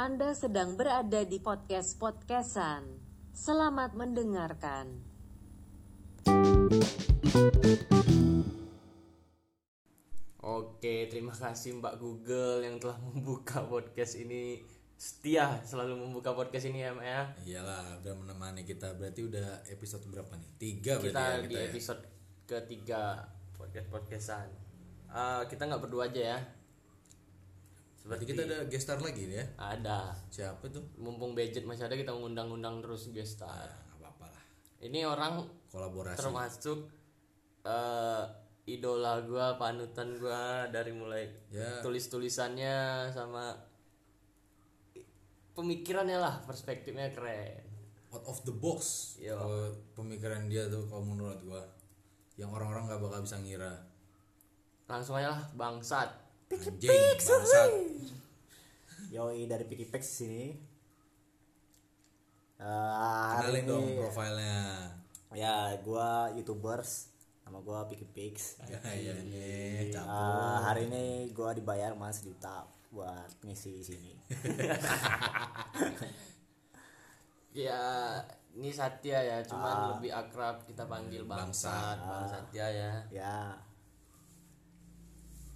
Anda sedang berada di podcast podcastan. Selamat mendengarkan. Oke, terima kasih Mbak Google yang telah membuka podcast ini setia selalu membuka podcast ini ya Mbak ya. Iyalah, udah menemani kita. Berarti udah episode berapa nih? Tiga berarti Kita ya di kita ya. episode ketiga podcast podcastan. Eh, kita nggak berdua aja ya. Seperti kita ada guest star lagi nih ya. ada. Siapa tuh? Mumpung budget masih ada kita ngundang-undang terus guest star. Nah, nggak apa-apa lah. Ini orang Kolaborasi. termasuk eh idola gua, panutan gua dari mulai Ya. tulis-tulisannya sama pemikirannya lah, perspektifnya keren. Out of the box. Yo. Kalau pemikiran dia tuh kalau menurut gua yang orang-orang nggak bakal bisa ngira. Langsung aja lah, bangsat. Anjing, bangsat. Yoi dari Pikipex sini. Eh, hari Kenalin dong ini- profilnya. Ya, gua YouTubers. Nama gua Pikipix. Ya, ya, nih, cap. Eh, hari ini gua dibayar mas sejuta buat ngisi di sini. Ya, ini Satya ya, cuman lebih akrab kita panggil bangsat, Bang Satya ya. ya.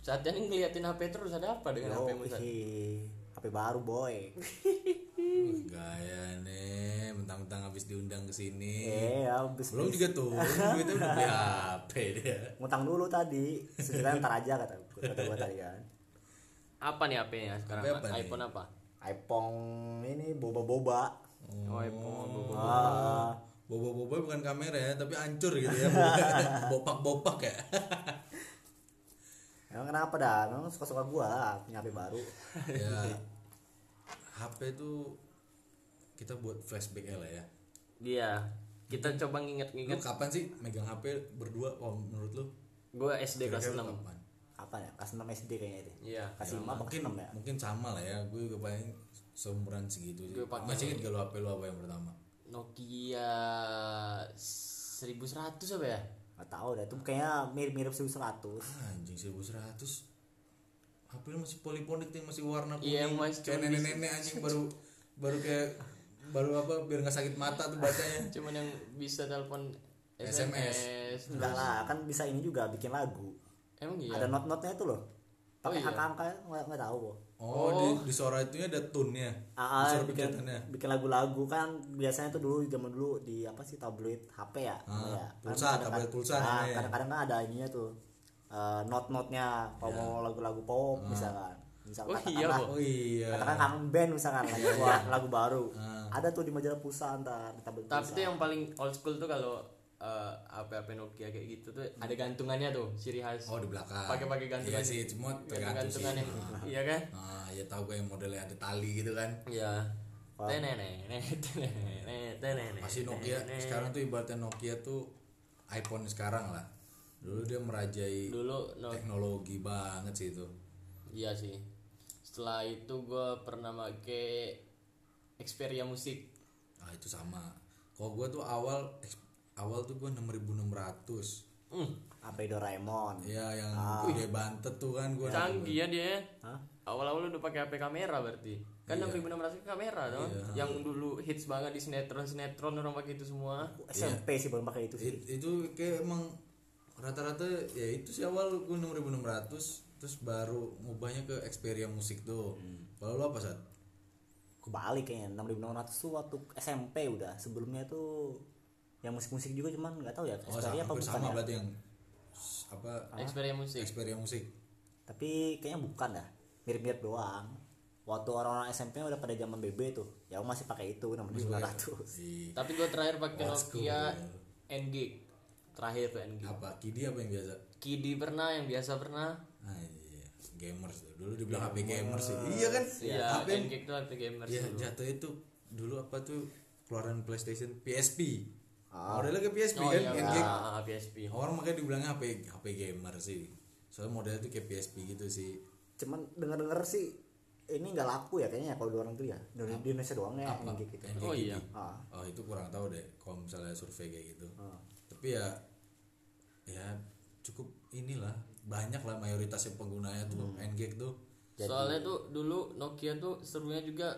Satya ini ngeliatin HP terus ada apa dengan HP mu? HP baru boy. Gaya nih, mentang-mentang habis diundang ke sini. Eh, habis Belum juga tuh, duitnya udah beli HP dia. ngutang dulu tadi. Sejuta ntar aja kata kata gua tadi kan. Apa nih HP-nya sekarang? HP apa nih? iPhone apa? iPhone ini boba-boba. Oh, iPhone. bobo. Ah, Boba-boba bukan kamera ya, tapi hancur gitu ya. Bopak-bopak ya. Emang kenapa dah? Emang suka-suka gua lah punya HP baru. ya HP tuh kita buat flashback ya lah ya. Dia. Kita coba Lu nginget-nginget. kapan sih megang HP berdua? Oh, menurut lu? Gue SD kelas 6 kapan? Apa ya? Kelas 6 SD kayaknya itu. Iya. Kelas 5 apa kelas Mungkin 6 ya? mungkin sama lah ya. Gue juga paling seumuran segitu sih. Masih inget gak lu HP lu apa yang pertama? Nokia 1100 apa ya? Gak tau dah, itu kayaknya mirip-mirip 1100 Ah, Anjing 1100 HP lu masih poliponik tuh yang masih warna kuning Iya, yang masih kayak cuma nenek-nenek anjing baru baru kayak baru apa biar nggak sakit mata tuh bacanya Cuman yang bisa telepon SMS. SMS. Enggak lah, kan bisa ini juga bikin lagu Emang iya? Ada not-notnya itu loh Pakai iya. angka-angka nggak nggak tahu kok oh, di di suara itunya ada tune-nya Ah, di suara bikin, pencetannya bikin lagu-lagu kan biasanya tuh dulu zaman dulu di apa sih tabloid HP ya, Ah, ya. pulsa, kadang- tabloid pulsa ah, namanya. kadang-kadang kan ada ininya tuh eh, not-notnya kalau Ya. mau lagu-lagu pop misalkan. Misal Oh, iya, katakanlah oh iya. katakan kangen band misalkan lagu, wah, lagu baru. Ah. ada tuh di majalah pulsa ntar di tabloid Tapi pulsa tuh yang paling old school tuh kalau eh, HP-HP Nokia kayak gitu tuh ada gantungannya tuh ciri khas. oh di belakang Pakai-pakai gantungan. iya sih cuma tergantung sih yang iya kan? ah ya tahu gue yang modelnya ada tali gitu kan Iya. Masih Nokia sekarang tuh ibaratnya Nokia tuh iPhone sekarang lah dulu dia merajai dulu no, teknologi banget sih itu iya sih. Setelah itu gue pernah pakai Xperia musik. ah itu sama kalau gue tuh awal awal tuh gue 6600 Hmm, HP Doraemon ya yang gede bantet tuh kan gue canggih ya dia. Hah? Awal-awal udah pakai HP kamera berarti. Kan 6600 kan kamera dong. Yang dulu hits banget di sinetron-sinetron orang pakai itu semua. SMP sih baru pakai itu sih. It- itu kayak emang rata-rata ya itu sih awal gue 6600 terus baru ngubahnya ke Xperia musik tuh. Kalau lo apa saat kebalik kayaknya 6600 tuh waktu SMP udah. Sebelumnya tuh yang musik-musik juga cuman nggak tahu ya oh Xperia sama, apa bukan sama ya berarti yang apa? Xperia musik. Xperia musik tapi kayaknya bukan dah mirip-mirip doang. Waktu orang-orang SMP udah pada zaman BB tuh ya aku masih pakai itu 6900 di Tapi gue terakhir pakai. Nokia N-Gig. Terakhir tuh N-Gig. apa? Kidi apa yang biasa? Kidi pernah, yang biasa pernah. ah iya. Gamers dulu dibilang HP gamers. sih. Iya kan? Iya, HP N-Gig tuh HP gamers ya dulu. jatuh itu dulu apa tuh keluaran PlayStation PSP Ah. modelnya ke PSP Oh kan iya, N-Gig. ah, PSP. orang makanya dibilangnya HP HP gamer sih soalnya modelnya tuh kayak PSP gitu sih cuman denger-denger sih ini nggak laku ya kayaknya kalau di orang tuh ya di di Indonesia doang ya apa yang gitu Oh iya. ah. oh itu kurang tahu deh kalau misalnya survei kayak gitu Ah. tapi ya ya cukup inilah banyak lah mayoritas yang penggunanya tuh Hmm. N-Gig tuh Soalnya tuh dulu Nokia tuh serunya juga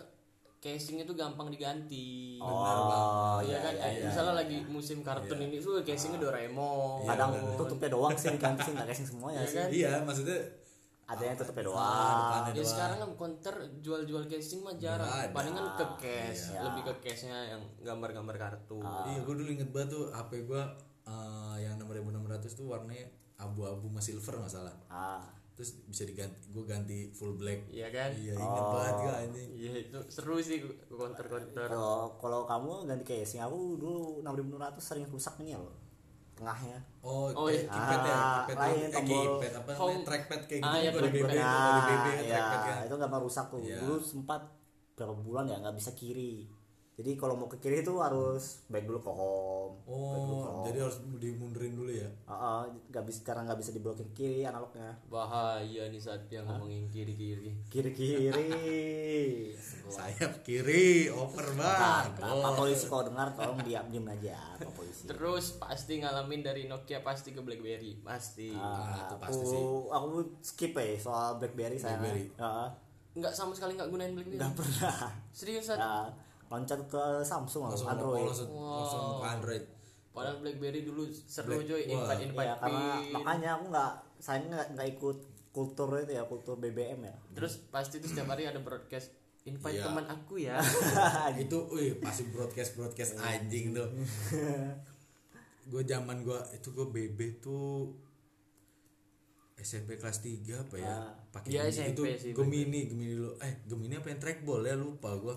casing itu gampang diganti oh Iya kan, eh, misalnya lagi musim kartun ini tuh casingnya Doraemon. kadang tutupnya doang sih diganti sih nggak casing semuanya Iya sih kan? iya maksudnya ada yang tutupnya Ah, doang Ya doang. sekarang kan counter jual-jual casing mah jarang. Ada. Palingan ke cash, Iya. lebih ke cashnya yang gambar-gambar kartu. Iya, gue dulu inget banget tuh HP gue yang 6600 tuh warnanya abu-abu sama silver nggak salah. ah Terus bisa diganti, gue ganti full black. Iya kan? Iya, inget banget gue anjing. Iya itu seru sih counter-counter. kalau kalau kamu ganti casing aku dulu 6600 sering rusak nih loh tengahnya Oh, Oh, iya. keypad ya, Ah, keypad lain, eh, tombol keypad apa home. namanya trackpad kayak Ah, gitu. iya, Kalau di BB, trackpad. kalau di BB ya, ya, trackpad kan. itu gampang rusak tuh. Iya. Dulu sempat berapa bulan ya nggak bisa kiri. Jadi kalau mau ke kiri itu harus back dulu ke home. back dulu ke Oh, home. jadi harus dimundurin dulu ya. Ah, ah, nggak bisa karena nggak bisa diblokin kiri analognya. Bahaya nih saat dia ngomongin kiri-kiri. Kiri kiri. Sayap kiri, over banget. Pak polisi kalau dengar tolong diam diam aja Pak polisi. Terus pasti ngalamin dari Nokia pasti ke BlackBerry, pasti. Ah, itu aku pasti sih. aku skip ya soal BlackBerry saya. BlackBerry. Ah, Nggak sama sekali nggak gunain BlackBerry. nggak pernah. Serius Sat? Ya, loncat ke Samsung atau Langsung Android. langsung, langsung ke Android. Padahal BlackBerry dulu seru Black- coy, invite invite Iya karena makanya aku nggak saya nggak nggak ikut kultur itu ya kultur BBM ya. Terus pasti tuh setiap hari ada broadcast invite Iya. teman aku ya. itu wih pasti broadcast broadcast anjing tuh gue zaman gue itu gue BB tuh SMP kelas 3 apa ya pakai Iya, Gemini. SMP itu Gemini Gemini dulu eh Gemini apa yang trackball ya lupa gue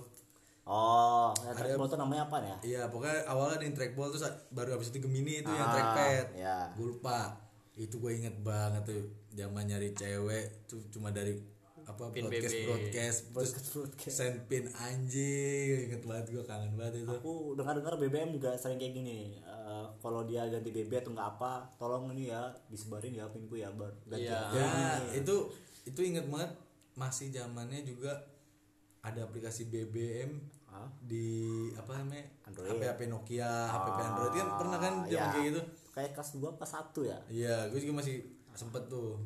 Oh, ya trackball tuh namanya apa ya? iya pokoknya awalnya ada yang trackball terus baru abis itu Gemini itu yang Ah, trackpad ya. gue lupa itu gue inget banget tuh zaman nyari cewek tuh cuma dari apa Pin broadcast BB. broadcast terus Broadcast, send pin anjing inget banget gue kangen banget itu Aku dengar-dengar BBM juga sering kayak gini. eh, kalau dia ganti BB atau nggak apa, tolong ini ya disebarin ya pinku ya bar. Ganti Iya. aja. Ya, itu itu inget banget masih zamannya juga ada aplikasi BBM Di apa namanya? Android. HP HP Nokia, HP Android kan pernah kan zaman ya. kayak gitu. Kayak kelas 2 kelas 1 ya. Iya, gue juga masih sempet tuh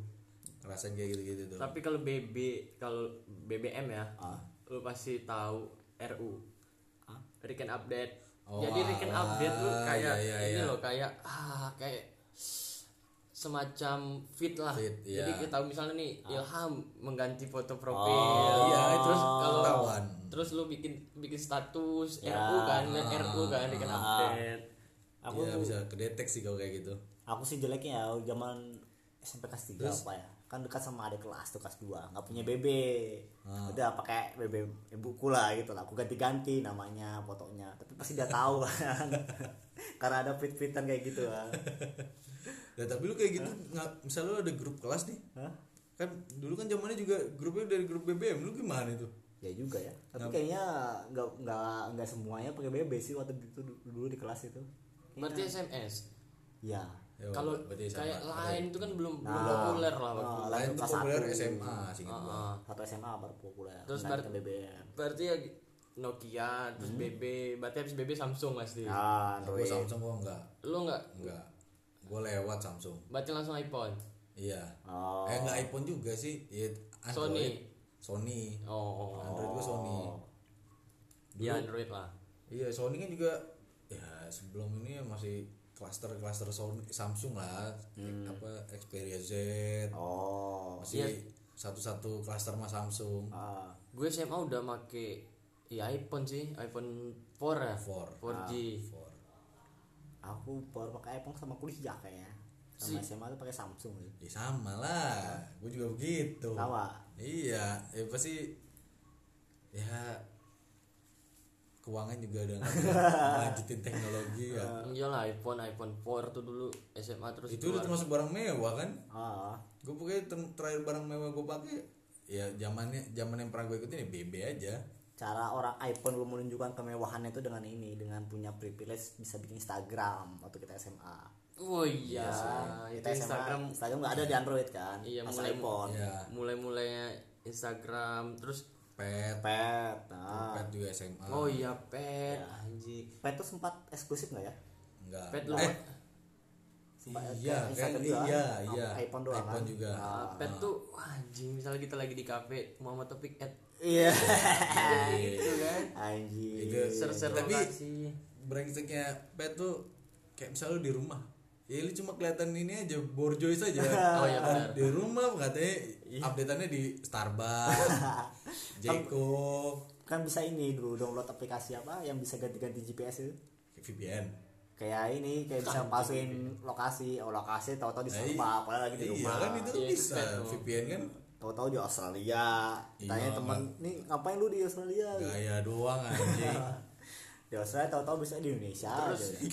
ngerasain kayak gitu-gitu tuh. Tapi kalau BB kalau BBM ya, Ah. lu pasti tahu RU. Ah. Recent update. Oh, Jadi recent update tuh kayak Iya, iya, ini iya. loh kayak ah kayak semacam fit lah. Fit, iya. Jadi kita tahu misalnya nih Ilham mengganti foto profil. Oh, iya, itu terus kalau ketahuan. terus lu bikin bikin status Ya. RU kan, lihat RU kan recent update. Aku Iya, bisa kedeteksi kalau kayak gitu. aku sih jeleknya ya zaman SMP kelas 3 apa ya kan dekat sama adik kelas tuh kelas 2 nggak punya BB Ah. udah pakai BB ibuku lah gitu lah aku ganti-ganti namanya fotonya tapi pasti dia tahu kan karena ada fit-fitan kayak gitu kan Ya, tapi lu kayak gitu nggak misalnya lu ada grup kelas nih. Hah? Kan dulu kan zamannya juga grupnya dari grup BBM. Lu gimana itu? ya juga ya tapi kayaknya nggak nggak nggak semuanya pakai BB sih waktu itu dulu di kelas itu Berarti SMS. ya Ya, Kalau berarti sama. kayak lain itu kan belum belum Nah. populer lah waktu Oh, itu. lain tuh kelas populer satu. SMA sih gitu. Ah. satu SMA baru populer Terus ber- BBM Berarti ya Nokia, terus BB, berarti habis BB Samsung pasti. ah Android Samsung gua enggak. Lu nggak? Enggak. Gue lewat Samsung. Berarti langsung iPhone. Iya. Oh. Eh enggak iPhone juga sih. Iya Android. Sony. Oh, Android gue Sony. ya Android lah. Iya Sony kan juga ya sebelum ini masih klaster-klaster Sony Samsung lah. Apa Xperia Z. oh Masih satu-satu klaster sama Samsung. ah Gue SMA udah make ya iPhone sih, iPhone 4 ya. 4. 4G. Four. Aku baru pakai iPhone sama kuliah kayaknya sama SMA tuh pakai Samsung sih Ya sama lah. Gue juga begitu. sama Iya, ya pasti ya keuangan juga udah bisa lanjutin teknologi ya. Iya lah iPhone, iPhone 4 tuh dulu SMA terus Itu udah termasuk barang mewah kan? ah Gue pokoknya ter- terakhir barang mewah gue pakai ya zamannya zaman yang pernah gue ikutin ya BB aja. Cara orang iPhone belum menunjukkan kemewahannya itu dengan ini dengan punya privilege bisa bikin Instagram waktu kita SMA Oh iya, itu kita SMA Instagram Instagram nggak ada di Android kan Iya, pas mulai- iPhone Ya, mulai-mulainya Instagram terus pet, pet nah pet juga SMA. oh iya pet anjing. pet tuh sempat eksklusif nggak ya Enggak. Pet lu eh, Iya, Instagram kan juga. iya, iya. iPhone doang iPhone kan? juga. Ah. Pet tuh wah, anjing misalnya kita lagi di kafe Muhammad Topik at Iya. gitu kan. Anjing. Itu Ser-ser Tapi- lokasi. brengseknya pet tuh kayak misalnya lu di rumah ya lu cuma kelihatan ini aja borjoy saja Oh iya benar. di rumah katanya updateannya di Starbucks Jeko Kan bisa ini dulu download aplikasi apa yang bisa ganti-ganti GPS itu. VPN Kayak ini kayak bisa palsuin lokasi, oh lokasi tahu-tahu di Nah, iya. Starbucks, padahal lagi di iya rumah. kan itu Iya, bisa. VPN kan Tahu-tahu di Australia. Tanya Iya, teman, nih ngapain lu di Australia? gaya doang anjing Di Australia tahu-tahu bisa di Indonesia. Terus.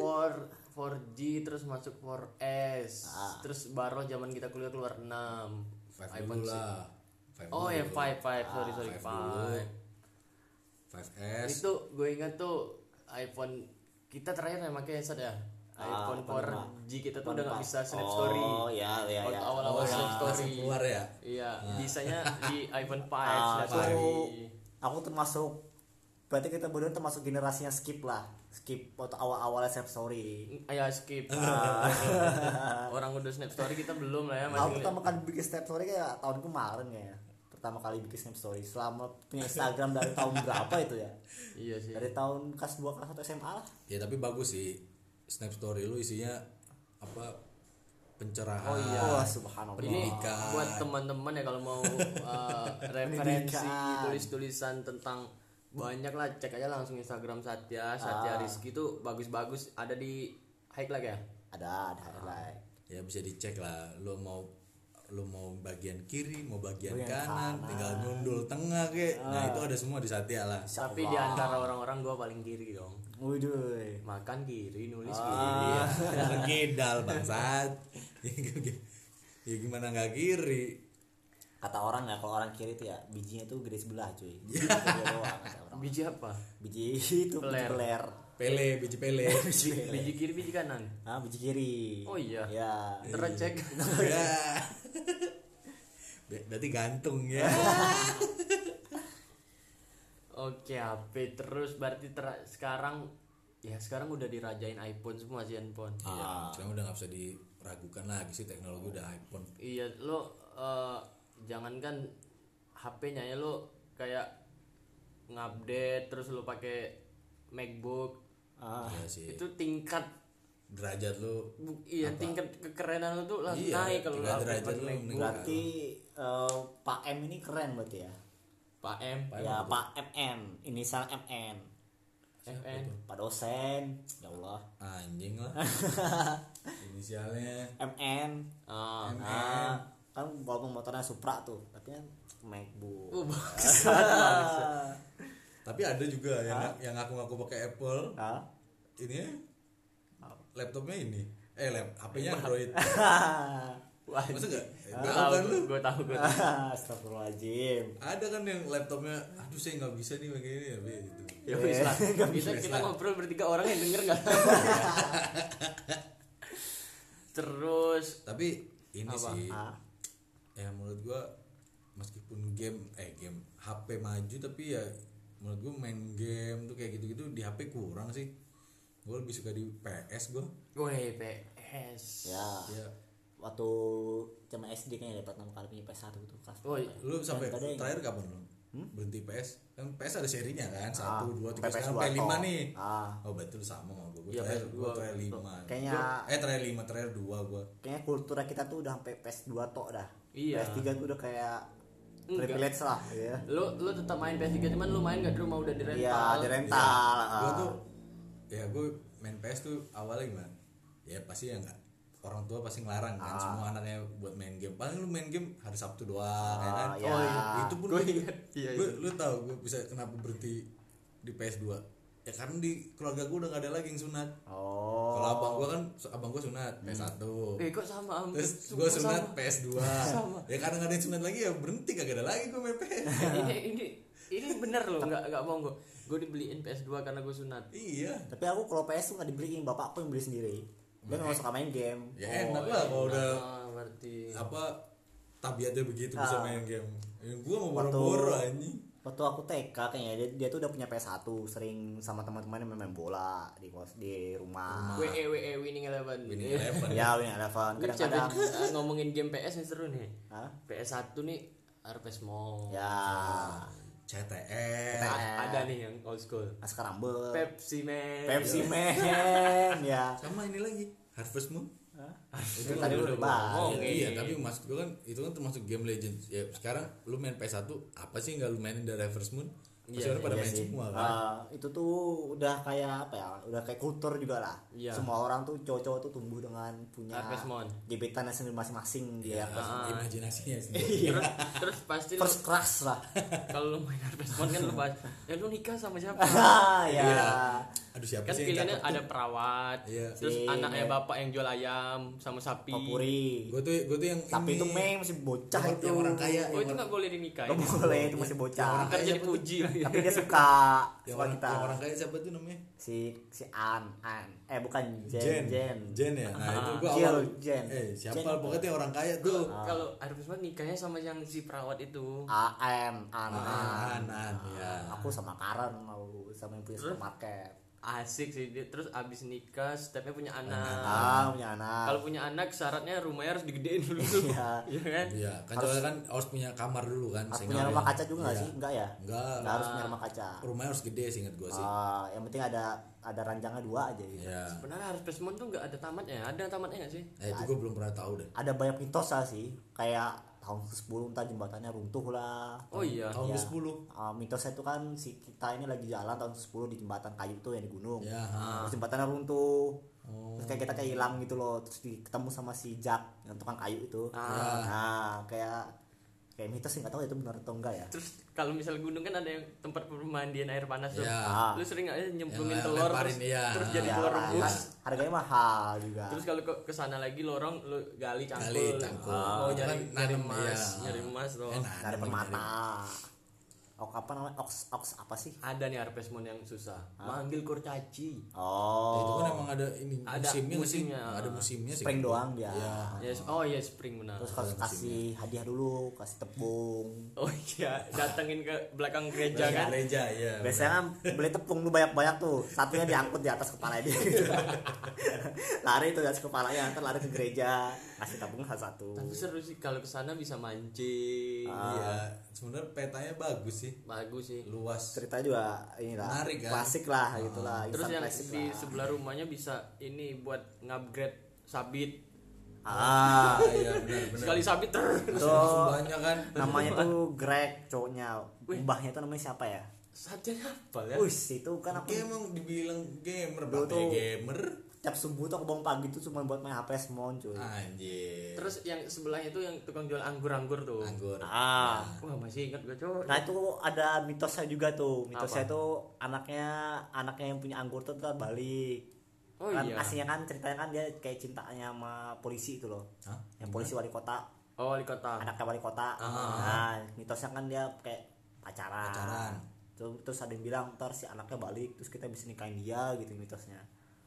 4 4G terus masuk 4S. Ah. Terus baru zaman kita kuliah keluar 6. Five iPhone dulu sih. lah Five Oh ya 5 5 sorry sorry five dulu. 5. 5S Itu gue ingat tuh iPhone kita terakhir yang pakai headset ya. Ah, iPhone iPhone 4G kita tuh udah nggak bisa snap oh, story. iya iya Waktu iya. awal-awal Oh, snap yang story. keluar ya Iya, bisanya di iPhone 5 Ah, snap aku, story. aku termasuk berarti kita berdua termasuk generasinya skip lah skip waktu awal-awalnya Snap Story Ayo skip. Orang udah snap story kita belum lah ya aku masih. pertama kali bikin Snap Story kayak tahun kemarin ya pertama kali bikin Snap Story selama punya Instagram dari tahun berapa itu ya Iya sih. dari tahun kelas 2 kelas 1 SMA lah ya tapi bagus sih Snap Story lu isinya apa pencerahan Oh iya. wah subhanallah. Ini buat teman-teman ya kalau mau uh, referensi tulis-tulisan tentang banyak lah cek aja langsung Instagram Satya Satya Ah. Rizky tuh bagus-bagus. Ada di highlight ya? Ada ada highlight ya bisa dicek lah. Lu mau lu mau bagian kiri mau bagian Bagian kanan, kanan. Ah. tinggal nyundul tengah kek. Nah itu ada semua di Satya lah. Tapi di antara orang-orang gua paling kiri dong. Waduh. makan kiri nulis Ah. kiri. Jangan gedal bangsat. Ya gimana nggak kiri? Kata orang ya kalau orang kiri itu ya bijinya tuh gede sebelah cuy. Biji doang, kata orang. biji apa? Biji itu peler pele biji pele. Bi- biji kiri biji kanan? Ah biji kiri. Oh iya. ya tercek ya Ber- berarti gantung ya. Oke HP terus. Berarti ter- sekarang ya sekarang udah dirajain iPhone semua sih handphone. Iya. sekarang udah nggak bisa diragukan lagi sih teknologi udah iPhone. Iya, lo eh, jangankan HP-nya ya lo kayak ngupdate terus lo pakai MacBook. ah ya sih. Itu tingkat derajat lu bu- iya tingkat kekerenan lo tuh langsung Iya, naik kalau update derajat pakai lo MacBook. berarti eh, Pak M ini keren berarti ya? Pak M, ya Pak MN inisial MN FN. Pak dosen. Ya Allah. Anjing lah. Inisialnya. MN Ah, ah kan walaupun motornya Supra tuh. Tapi kan MacBook. Oh, bagus. tapi ada juga yang yang ngaku-ngaku pakai Apple. Ah ini ya, laptopnya ini. Eh lap HP-nya Android. Wah, masa enggak gue Tahu kan lu? gue tahu, gue tahu. Astagfirullahaladzim. Ada kan yang laptopnya aduh saya nggak bisa nih begini ya Be, gitu Ya wis lah. Kita kita ngobrol bertiga orang yang denger nggak? Terus tapi ini Apa? sih. Ah ya menurut gua meskipun game eh game HP maju tapi ya menurut gua main game tuh kayak gitu-gitu di HP kurang sih. Gua lebih suka di PS gua. Gue PS. ya. Ya. Waktu zaman SD kayaknya dapat enam kali punya PS1 tuh kelas Oh, ya? lu sampai Dan ada yang- terakhir kapan lu? Berhenti PS kan PS ada serinya kan satu dua tiga sampai sekarang PS2 sampai lima toh. nih. Ah. Oh lu sama sama gua. Gua Iya, terakhir PS2 gua terakhir lima. Kayaknya eh terakhir lima terakhir dua gua. Kayaknya kultur kita tuh udah sampai PS2 tok dah. Iya. PS3 tuh udah kayak Enggak. privilege lah ya Lu lu tetap main PS3 cuman lu main gak di rumah udah di rental. iya di rental gua ah. tuh ya gua main PS tuh awalnya gimana ya pasti ya enggak orang tua pasti ngelarang kan semua anaknya buat main game paling lu main game hari Sabtu doang ya kan Ah, iya. Oh, iya. itu pun Gua gua- ingat. Iya, gua, lu tahu gue bisa kenapa berhenti di PS2 ya karena di keluarga gue udah gak ada lagi yang sunat. Oh. Kalau abang gue kan abang gue sunat PS1 Eh kok sama? Am? terus gue sunat sama. PS2 ya karena gak ada yang sunat lagi ya berhenti kagak ada lagi gue main PS ini ini ini bener loh nggak nggak bohong gue gue dibeliin PS2 karena gue sunat. Iya. Tapi aku kalau PS tuh nggak dibeliin bapakku yang beli sendiri. Dia nggak suka main game. Ya enak lah kalau udah ah, berarti. apa tabiatnya begitu bisa Ah. main game. Ya, gue mau boro-boro anjing waktu aku TK kayaknya dia, dia tuh udah punya PS1 sering sama teman-temannya main, main bola di kos di rumah WE WE Winning Eleven. Winning Eleven. ya Win Eleven kadang-kadang coba, eh, ngomongin game PS yang seru nih. Hah? PS1 nih RP Small. ya CTR ada nih yang old school. Askar Rumble Pepsi Man. Pepsi Man ya sama ini lagi Harvest Moon itu tadi lu udah bahas ngomong. Ya, Oke. iya tapi maksud gue kan itu kan termasuk game legends ya sekarang lu main PS1 apa sih nggak lu mainin dari Harvest Moon Iya, pada Iya main sih. semua kan? Ah, itu tuh udah kayak apa ya udah kayak kultur juga lah. Iya. semua orang tuh cowok-cowok tuh tumbuh dengan punya gebetannya sendiri masing-masing dia Ya, imajinasinya sendiri terus, terus pasti first crush lah. Kalau lu main Harvest Moon kan lu bahas, ya lu nikah sama siapa? ya aduh siapa kan sih yang pilihannya ada tuh? perawat, Iya. terus Si- anaknya bapak yang jual ayam sama sapi. Papuri gue tuh gue tuh yang tapi ini, itu meng masih bocah itu. yang orang kaya Oh itu nggak boleh dinikahin. Gak boleh itu masih bocah. orang Kan kaya jadi puji lagi. Tapi dia suka yang suka orang, kita. yang orang kaya siapa tuh namanya? Si si An An. Eh bukan Jen Jen. Jen, Jen ya? Nah itu gue Jill, awal Jen. eh siapa Jen. pokoknya yang orang kaya tuh. Kalau Harvest Moon nikahnya sama yang si perawat itu. A An An. Ah, Anan ya. Aku sama Karen mau sama yang punya supermarket Asik sih dia. Terus abis nikah stepnya punya anak. ah punya anak Kalau punya anak syaratnya rumahnya harus digedein dulu. Iya. Iya kan? Iya, kan soalnya kan harus punya kamar dulu kan. harus punya rumah ya- kaca juga nggak Iya. sih enggak ya Enggak. nggak harus punya rumah kaca Rumahnya harus gede sih ingat gue sih. ah yang penting ada ada ranjangnya dua aja gitu Iya. Sebenarnya Harvest Moon tuh nggak ada tamatnya. Ada tamatnya nggak sih? Eh itu gue belum pernah tahu deh. ada banyak mitos lah sih kayak tahun ke-10 entah jembatannya runtuh lah Oh iya. Tahun Iya. ke-10. Ah, mitosnya itu kan si kita ini lagi jalan tahun ke-10 di jembatan kayu tuh yang di gunung Ya. terus jembatannya runtuh terus kayak kita kayak hilang gitu loh terus ketemu sama si Jack yang tukang kayu itu nah kayak kayak mitos sih nggak tahu itu benar atau enggak ya Terus kalau misal gunung kan ada yang tempat pemandian air panas tuh. Ya. Ah. Lu sering nggak ya nyemplungin Yang telur lemparin, terus, iya. terus jadi Ya, telur kan, rebus. harganya mahal juga Terus kalau ke ke sana lagi lorong lu gali cangkul. Gali cangkul. Mau Itu nyari kan nyari nanam, emas, iya. nyari emas tuh. Nanam, permata ok apa namanya ox ox apa sih Ada nih Harvest Moon yang susah. Manggil kurcaci. oh itu kan emang ada ini Ada musimnya, sih? musimnya. Ada musimnya sih. spring doang dia Iya. Yes. Oh iya spring benar. terus harus kasih hadiah dulu kasih tepung Oh iya, datengin ke belakang gereja kan. Gereja ya. biasanya kan beli tepung lu banyak-banyak tuh satunya diangkut di atas kepala dia gitu. lari tuh di atas kepalanya ntar lari ke gereja kasih tepung satu-satu Tapi seru sih kalau ke sana bisa mancing. Iya, sebenarnya petanya bagus sih. Bagus sih. Luas. cerita juga inilah Menarik, kan? klasik lah gitu lah Terus instant yang klasik di lah. sebelah rumahnya bisa ini buat ngupgrade sabit. ah Ah, iya benar benar. Sekali sabit ter. Banyak kan. namanya tuh Greg cowoknya mbahnya tuh namanya siapa ya Sajanya apa ya? Wih itu kan aku Oke emang dibilang gamer, Bapak tuh- gamer. Tiap subuh tuh aku bangun pagi tuh cuma buat main HP Smon cuy Anjir. Terus yang sebelahnya itu yang tukang jual anggur-anggur tuh. anggur. ah Wah masih ingat gue cowok. Nah itu ada mitosnya juga tuh Mitosnya tuh anaknya Anaknya yang punya anggur tuh ntar balik Oh kan iya. aslinya kan ceritanya kan dia kayak cintanya sama polisi itu loh Hah? Yang polisi wali kota Oh wali kota. Anaknya wali kota Nah mitosnya kan dia kayak pacaran, Pacaran. Terus, terus ada yang bilang ntar si anaknya balik Terus kita bisa nikahin dia gitu mitosnya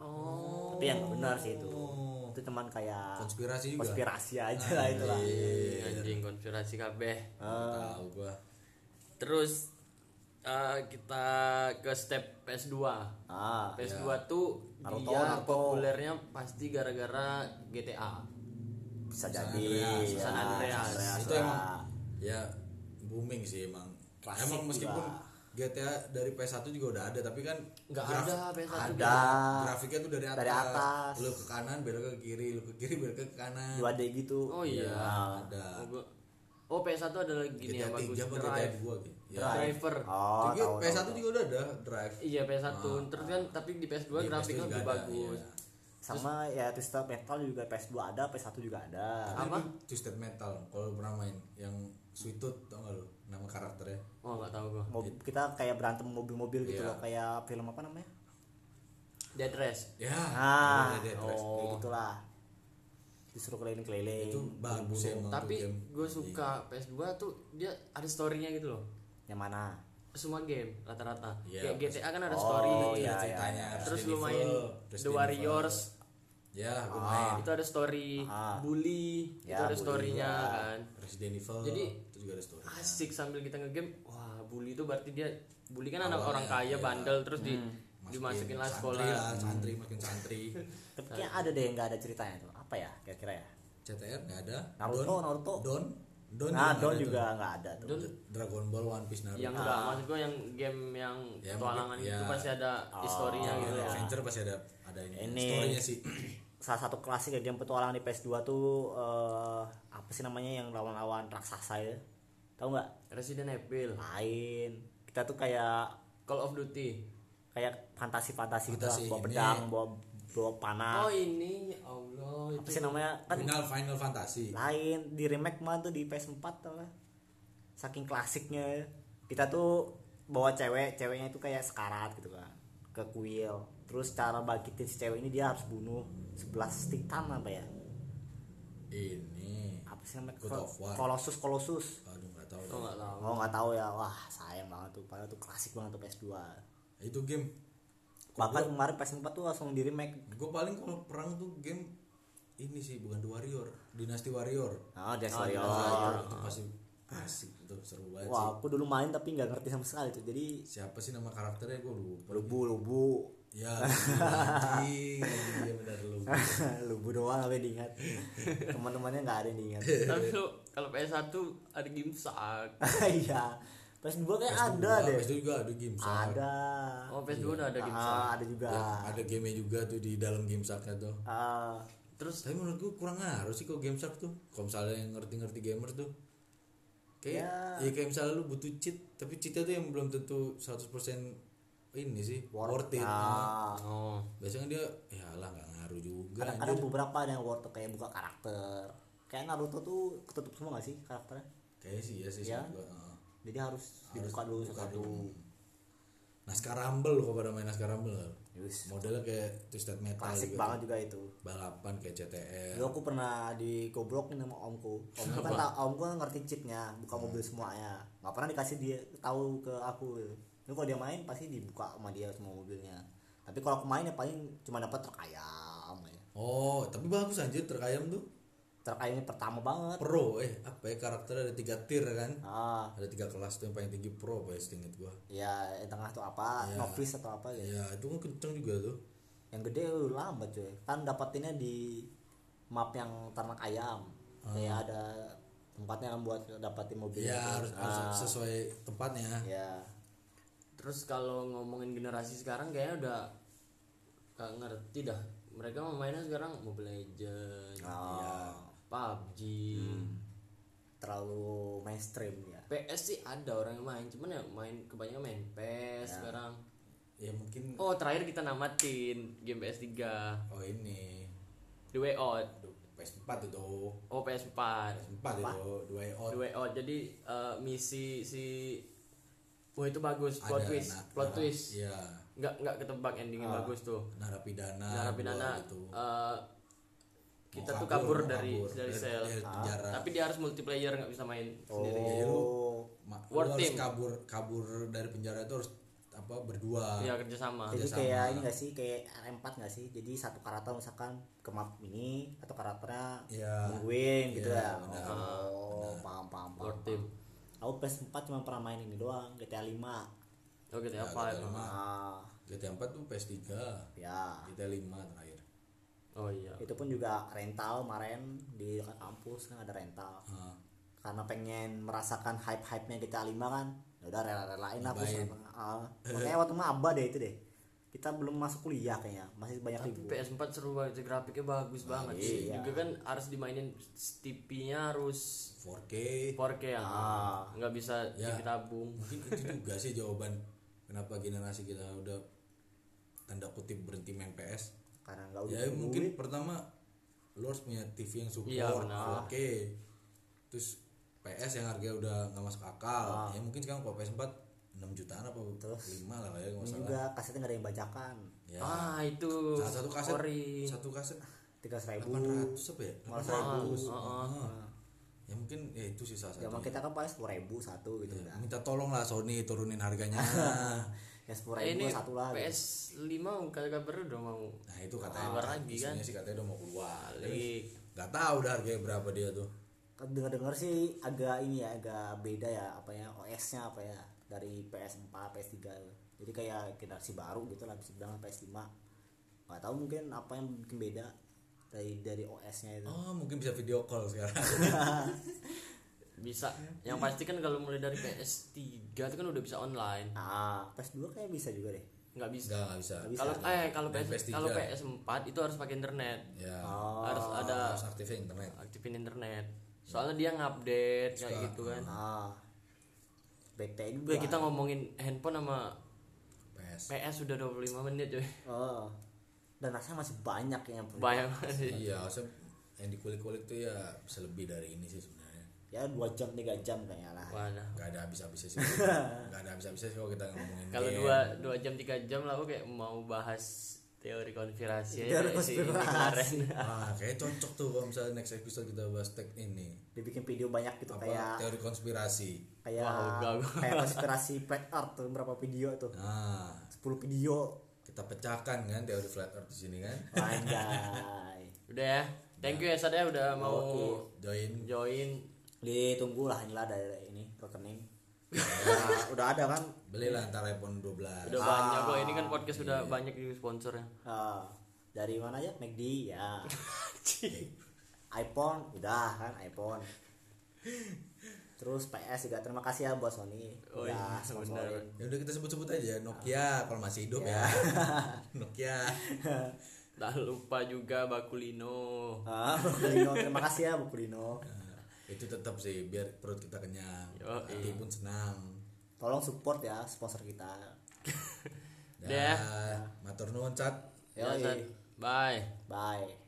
Oh. Tapi yang nggak benar sih itu Oh. Itu cuman kayak Konspirasi juga. konspirasi aja lah itu lah Anjing konspirasi kabeh. Tahu gua. Terus eh, kita ke step PS2. Ah, PS2 tuh Naruto, dia Naruto. populernya pasti gara-gara GTA. bisa San jadi Andreas, ya, San Andreas. San Itu emang ya booming sih emang. Klasik emang meskipun juga. GTA dari PS1 juga udah ada tapi kan Nggak ada PS1 ada grafiknya tuh dari atas. Dari atas. Lu ke kanan belok ke kiri, lu ke kiri belok ke kanan. 2D gitu Oh iya. Ada. Oh, gua- Oh PS1 ada lagi nih yang bagus 3 apa GTA Drive. 2 gitu. Ya. Driver. oh Jadi tahu, PS1 tahu, juga udah ada Drive. Iya PS1. Terus kan tapi di PS2 Di PS2 grafiknya lebih ada, bagus. iya. sama ya Twisted Metal juga PS2 ada PS1 juga ada Apa? Twisted Metal kalau pernah main yang Sweet Tooth tau gak lu nama karakternya Oh nggak tahu gua. Mob- kita kayak berantem mobil-mobil gitu Iya. loh kayak film apa namanya Dead Race. ya ah ada Dead Race. kayak gitulah disuruh keliling-keliling itu bagus emang Tapi gue suka PS2 tuh dia ada storynya gitu loh. yang mana Semua game rata-rata. Iya, Kayak GTA kan ada Oh, story. iya, Ada ceritanya Terus lu main The Warriors. Ya gue main itu ada story Ah. bully itu Ya, ada bully, storynya ya. kan. Resident Evil Jadi- itu juga ada story asik sambil kita ngegame wah bully itu berarti dia bully kan anak orang kaya iya. bandel terus di dimasukin lah sekolah. santri lah santri makin santri. Tapi kayak ada deh yang nggak ada ceritanya tuh. Apa ya kira-kira ya? CTR nggak ada. Naruto, Don, Naruto. Don? Don nah nggak Don ada juga nggak ada tuh. Don? Dragon Ball One Piece Naruto. Yang enggak maksud gue yang game yang Ya, petualangan mungkin, itu ya. pasti ada historinya Game gitu ya. adventure pasti ada ada ini, Ini- storynya sih salah satu klasik ya game petualangan di PS2 tuh eh, apa sih namanya yang lawan-lawan raksasa ya tahu nggak? Resident Evil. Lain. Kita tuh kayak Call of Duty. Kayak fantasi-fantasi gitu lah Fantasi, bawa pedang bawa bawa panah. Oh ini. Ya Allah apa itu sih namanya? Kan Final Final Fantasy. Lain. Di remake malah tuh di PS4 tuh lah. saking klasiknya. Kita tuh bawa cewek ceweknya itu kayak sekarat gitu kan ke kuil. Terus cara bangkitin si cewek ini dia harus bunuh 11 titan apa ya? Ini. Apa sih namanya. Colossus Colossus. Aduh nggak tahu. Oh nggak tahu? Oh nggak tahu ya. Wah sayang banget tuh. Padahal tuh klasik banget tuh PS2 itu game bahkan kemarin PS4 tuh langsung di remake. Gue paling kalau perang tuh game ini sih bukan The Warrior Dynasty Warrior. Oh Death Oh, Warrior. Warrior. Itu pasti asik itu seru banget wah aku dulu main tapi nggak ngerti sama sekali tuh jadi siapa sih nama karakternya? Gue lupa. Lubu lubu. Ya anjing iya benar lupa lubu doang apa yang diingat. Teman-temannya nggak ada yang diingat. Tapi lu kalau PS1 ada game sak iya PS2 kayak ada PS2 deh PS2 juga ada game Shark. ada. Oh PS2 udah ada game sak ah, ada juga. Ya, ada game juga tuh di dalam game Sharknya tuh. Ah, terus tapi menurut gue kurang ngaruh sih kok game Shark tuh. Kalau misalnya yang ngerti-ngerti gamer tuh kayak Ya. ya. kayak misalnya lu butuh cheat tapi cheatnya tuh yang belum tentu 100% ini sih worth, it ah, oh biasanya dia ya lah nggak ngaruh juga ada, ada beberapa ada yang worth it, kayak buka karakter kayak Naruto tuh ketutup semua gak sih karakternya kayaknya sih ya sih Ya. jadi harus dibuka dulu satu. Naskah Rumble kok pada main Naskah Rumble? Yus, modelnya kayak Twisted Metal klasik juga banget juga itu balapan kayak CTR Dulu aku pernah digobrokin sama omku. Omku kan tak, omku kan ngerti chipnya, buka mobil semuanya. Gak pernah dikasih dia tahu ke aku. Ini kalau dia main pasti dibuka sama dia semua mobilnya. Tapi kalau aku main ya paling cuma dapat truk ayam ya. oh tapi bagus anjir terkayam tuh Truk ayamnya pertama banget. pro eh apa ya karakter ada tiga tier kan Ah, ada tiga kelas tuh yang paling tinggi pro apa ya setingkat gua ya yang tengah tuh apa? Iya. Novice atau apa ya? ya itu kan kenceng juga tuh Yang gede uh, lambat cuy. Kan dapatinnya di map yang ternak ayam. Kayak ada tempatnya kan buat dapatin mobil. ya harus, harus sesuai tempatnya Ya. terus kalau ngomongin generasi sekarang kayaknya udah gak ngerti dah mereka mau mainnya sekarang Mobile Legends Oh. PUBG terlalu mainstream ya. PS sih ada orang yang main cuman ya main kebanyakan main PS sekarang. Ya mungkin oh terakhir kita namatin game PS3 oh ini. The Way Out. Aduh, PS4 itu oh PS4 PS4 itu dua out. The Way Out. Jadi eh, misi si Wah itu bagus. Plot Ada twist. na- plot na- twist. Iya. Nggak nggak ketebak endingnya bagus tuh. narapidana narapidana. gitu eh, kita Mau tuh kabur, dari kabur. dari sel. dari penjara. Tapi dia harus multiplayer nggak bisa main sendiri. Ya, lu, Oh, War harus team. kabur kabur dari penjara itu harus apa berdua. Ya kerjasama. Jadi kerjasama. kayak ini gak sih? Kayak R4 gak sih? Jadi satu karakter misalkan ke map ini atau karakternya Iya. nungguin gitu Iya, ya. benar. oh paham paham paham, War team. aku PS4 cuma pernah main ini doang GTA 5 oh gitu Ya, apa GTA emang? lima. ah. GTA 4 tuh PS3 ya GTA 5 terakhir oh iya. Itu pun juga rental kemarin di dekat kampus kan ada rental. Ah, karena pengen merasakan hype hype nya GTA 5 kan ya udah rela-relain lah aku Nyobain. sama- ah, makanya waktu maba deh itu deh. Kita belum masuk kuliah kayaknya masih banyak tapi ribu PS4 seru banget grafiknya bagus banget sih. iya. juga kan harus dimainin TV-nya harus 4K 4K ya. Nggak bisa Ya. TV tabung. Mungkin itu juga sih jawaban kenapa generasi kita udah tanda kutip berhenti main PS karena nggak udah ya mungkin pertama lu harus punya TV yang support. Iya, benar. 4K terus PS yang harganya udah nggak masuk akal. Ah. ya mungkin sekarang kalau PS4 6 jutaan apa Terus? 5 lah kayak nggak ini salah. Juga kasetnya nggak ada yang bajakan. Ya. Ah itu salah satu kaset? ori satu kaset? Tiga ribu. 800 apa ya? Malah 800 seribu. Ah. ya mungkin ya itu sih salah satu. zaman kita kan paling sepuluh ribu satu gitu Ya, kan. minta tolong lah Sony turunin harganya ya sepuluh Eh, ini satu lah gitu. PS5 kabar udah mau nah itu katanya Keluar lagi kan? sih katanya udah mau keluar. Balik. nggak tahu dah harganya berapa dia tuh. Dengar dengar sih agak ini ya agak beda ya apa ya OS nya apa ya dari PS4 PS3 jadi kayak generasi baru gitu lah bisa bilang PS5 nggak tahu mungkin apa yang bikin beda dari dari OS nya itu. Oh mungkin bisa video call sekarang bisa. Yang pasti kan kalau mulai dari PS3 itu kan udah bisa online. Nah PS2 kayak bisa juga deh. Nggak bisa. Nggak nggak bisa. Kalau eh kalau PS PS3. kalau PS4 itu harus pakai internet. Ya Oh. harus ada harus aktifin internet. aktifin internet. Soalnya dia ngupdate kayak gitu kan. Ah. Bete juga. Gue kita ngomongin handphone sama PS PS sudah 25 menit coy oh. Dan rasanya masih banyak yang perlu banyak banget sih iya yang dikulik-kulik tuh ya bisa lebih dari ini sih sebenarnya ya dua jam tiga jam kayaknya lah. Mana? nggak ada habis-habisnya sih. Nggak ada habis-habisnya sih kalau kita ngomongin kalau dua dua jam tiga jam lah aku kayak mau bahas teori konspirasi Teori ini konspirasi. kemarin. Ah kayak cocok tuh kalau misalnya next episode kita bahas tech ini. Dibikin video banyak gitu apa? kayak teori konspirasi. kayak Wah, enggak, enggak. kayak konspirasi flat earth tuh berapa video tuh? Nah 10 video. Kita pecahkan kan teori flat earth di sini kan? Anjay. Udah ya thank you ya Sad ya udah mau join. join ditunggu lah inilah dari ini rekening. Udah, udah ada kan? Belilah ntar iPhone 12 udah banyak kok ini kan podcast udah banyak di sponsornya Ah, dari mana ya McD ya. iPhone udah kan iPhone. Terus PS juga terima kasih ya buat Sony. Oh udah iya, sponsorin ya udah kita sebut-sebut aja Nokia kalau masih hidup ya. Nokia. Tak lupa juga Bakulino. Ah Bukulino terima kasih ya Bukulino Nah, itu tetap sih biar perut kita kenyang. Hati pun senang. Tolong support ya sponsor kita. Udah ya. dah. Matur nuwun cat. Ya Yoi. Bye. Bye